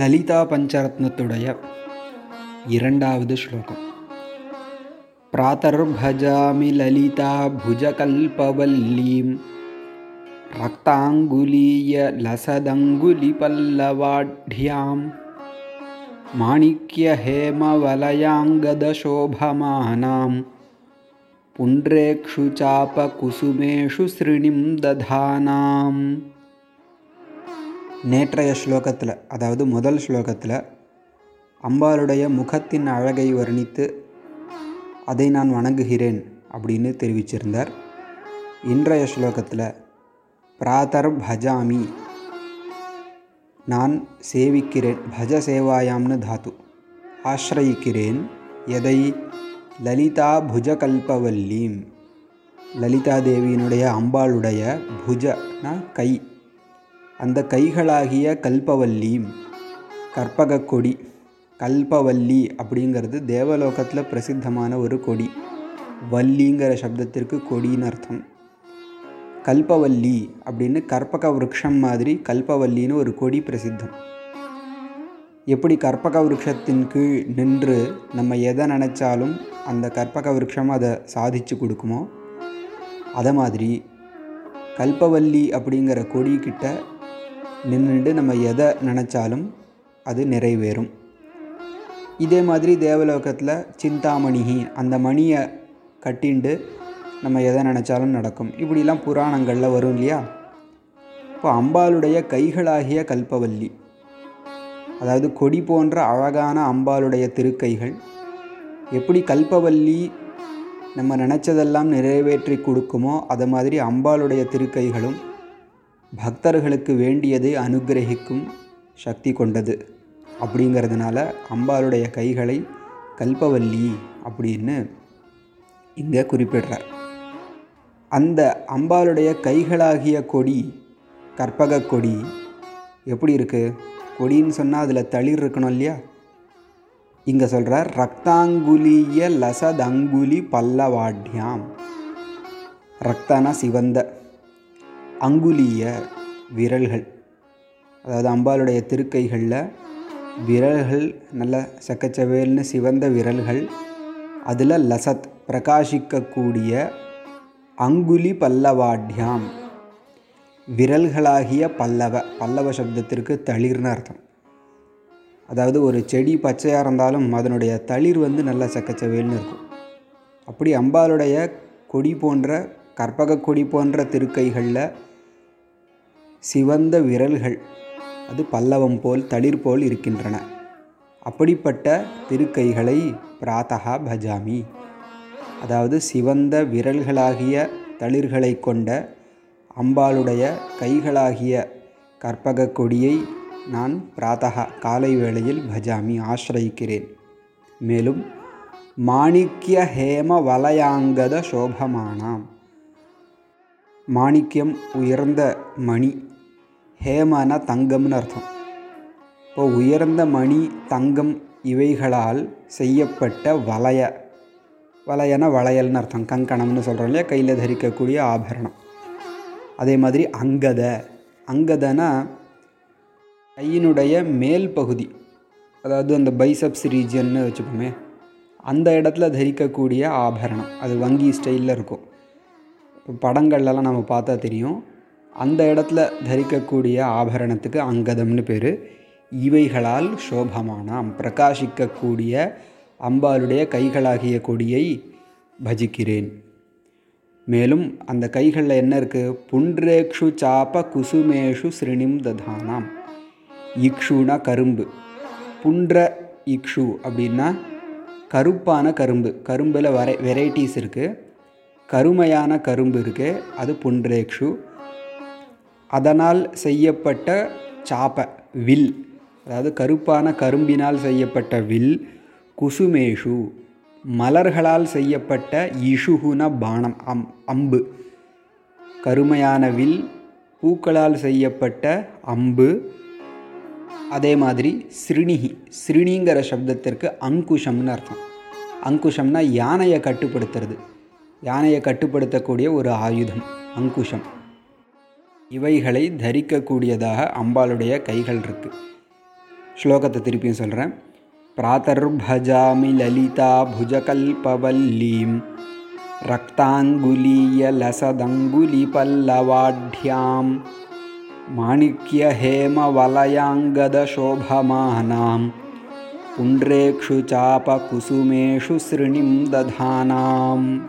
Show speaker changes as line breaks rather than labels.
ललितापञ्चरत्नतुडय इरण्डावद् श्लोकं प्रातर्भजामि ललिताभुजकल्पवल्लीं रक्ताङ्गुलीयलसदङ्गुलिपल्लवाढ्यां माणिक्यहेमवलयाङ्गदशोभमानां पुण्ड्रेक्षुचापकुसुमेषु सृणिं दधानाम् நேற்றைய ஸ்லோகத்தில் அதாவது முதல் ஸ்லோகத்தில் அம்பாளுடைய முகத்தின் அழகை வர்ணித்து அதை நான் வணங்குகிறேன் அப்படின்னு தெரிவிச்சிருந்தார். இன்றைய ஸ்லோகத்தில் பிராதர் பஜாமி நான் சேவிக்கிறேன் பஜ சேவாயாம்னு தாத்து ஆசிரயிக்கிறேன் எதை லலிதா புஜகல்பவல்லீம். லலிதா தேவியினுடைய அம்பாளுடைய புஜனா கை அந்த கைகளாகிய கல்பவல்லி கற்பக கொடி கல்பவல்லி அப்படிங்கிறது தேவலோகத்தில் பிரசித்தமான ஒரு கொடி. வள்ளிங்கிற சப்தத்திற்கு கொடின்னு அர்த்தம். கல்பவல்லி அப்படின்னு கற்பக விருட்சம் மாதிரி கல்பவல்லின்னு ஒரு கொடி பிரசித்தம். எப்படி கற்பக விருட்சத்தின் கீழ் நின்று நம்ம எதை நினச்சாலும் அந்த கற்பக விருட்சம் அதை சாதிச்சு கொடுக்குமோ? அதை மாதிரி கல்பவல்லி அப்படிங்கிற கொடிக்கிட்ட நின்றுட்டு நம்ம எதை நினச்சாலும் அது நிறைவேறும். இதே மாதிரி தேவலோகத்தில் சிந்தாமணிகி அந்த மணியை கட்டிண்டு நம்ம எதை நினச்சாலும் நடக்கும். இப்படிலாம் புராணங்களில் வரும் இல்லையா? இப்போ அம்பாளுடைய கைகளாகிய கல்பவல்லி அதாவது கொடி போன்ற அழகான அம்பாளுடைய திருக்கைகள் எப்படி கல்பவல்லி நம்ம நினச்சதெல்லாம் நிறைவேற்றி கொடுக்குமோ அதை மாதிரி அம்பாளுடைய திருக்கைகளும் பக்தர்களுக்கு வேண்டியதை அனுகிரகிக்கும் சக்தி கொண்டது. அப்படிங்கிறதுனால அம்பாளுடைய கைகளை கல்பவல்லி அப்படின்னு இங்கே குறிப்பிடுறார். அந்த அம்பாளுடைய கைகளாகிய கொடி கற்பக கொடி எப்படி இருக்குது கொடின்னு சொன்னால் அதில் தளிர் இருக்கணும் இல்லையா? இங்கே சொல்கிறார் ரக்தாங்குலிய லசதங்குலி பல்லவாட்யாம். ரக்தானா சிவந்த அங்குலிய விரல்கள். அதாவது அம்பாளுடைய திருக்கைகளில் விரல்கள் நல்ல சக்கச்சவேல்னு சிவந்த விரல்கள் அதில் லசத் பிரகாசிக்கக்கூடிய அங்குலி பல்லவாட்யாம். விரல்களாகிய பல்லவ பல்லவ சப்தத்திற்கு தளிர்னு அர்த்தம். அதாவது ஒரு செடி பச்சையாக இருந்தாலும் அதனுடைய தளிர் வந்து நல்ல சக்கச்சவேல்னு இருக்கும். அப்படி அம்பாளுடைய கொடி போன்ற கற்பக கொடி போன்ற திருக்கைகளில் சிவந்த விரல்கள் அது பல்லவம் போல் தளிர் போல் இருக்கின்றன. அப்படிப்பட்ட திருக்கைகளை பிராத்தகா பஜாமி. அதாவது சிவந்த விரல்களாகிய தளிர்களை கொண்ட அம்பாளுடைய கைகளாகிய கற்பக கொடியை நான் பிராத்தகா காலை வேளையில் பஜாமி ஆசிரயிக்கிறேன். மேலும் மாணிக்கிய ஹேம வலயாங்கத சோபமானாம். மாணிக்கியம் உயர்ந்த மணி ஹேமன தங்கம்னு அர்த்தம். இப்போ உயர்ந்த மணி தங்கம் இவைகளால் செய்யப்பட்ட வளைய வளையன வளையல்னு அர்த்தம். கங்கணம்னு சொல்கிறோம் இல்லையா? கையில் தரிக்கக்கூடிய ஆபரணம். அதே மாதிரி அங்கத. அங்கதனா கையினுடைய மேல் பகுதி அதாவது அந்த பைசப்ஸ் ரீஜியன்னு வச்சுப்போமே அந்த இடத்துல தரிக்கக்கூடிய ஆபரணம். அது வங்கி ஸ்டைலில் இருக்கும். இப்போ படங்கள்லாம் நம்ம பார்த்தா தெரியும். அந்த இடத்துல தரிக்கக்கூடிய ஆபரணத்துக்கு அங்கதம்னு பேர். இவைகளால் சோபமானாம் பிரகாசிக்கக்கூடிய அம்பாளுடைய கைகளாகிய கொடியை பஜிக்கிறேன். மேலும் அந்த கைகளில் என்ன இருக்குது புன்றேக்ஷு சாப்ப குசுமேஷு ஸ்ரீனிம் ததானாம். இக்ஷுனா கரும்பு. புன்ற இக்ஷு அப்படின்னா கருப்பான கரும்பு. கரும்பில் வரை வெரைட்டிஸ் இருக்குது கருமையான கரும்பு இருக்குது அது புன்றேக்ஷு. அதனால் செய்யப்பட்ட சாப்பை வில். அதாவது கருப்பான கரும்பினால் செய்யப்பட்ட வில் குசுமேஷு. மலர்களால் செய்யப்பட்ட இஷுகுன பானம் அம் அம்பு. கருமையான வில் பூக்களால் செய்யப்பட்ட அம்பு. அதே மாதிரி ஸ்ரிணிகி ஸ்ரிணிங்கிற சப்தத்திற்கு அங்குஷம்னு அர்த்தம். அங்குஷம்னா யானையை கட்டுப்படுத்துறது. யானையை கட்டுப்படுத்தக்கூடிய ஒரு ஆயுதம் அங்குஷம். இவைகளை தரிக்கக்கூடியதாக அம்பாளுடைய கைகள் இருக்குது ஸ்லோகத்தை திருப்பியும் சொல்கிறேன் பிராத்தர்பஜாமி லலிதா புஜகல்பவல்லீம் रक्ताङ्गुलीयलसदङ्गुलिपल्लवाढ्यां माणिक्यहेमवलयाङ्गदशोभमानां पुण्ड्रेक्षुचापकुसुमेषु सृणिं दधानाम्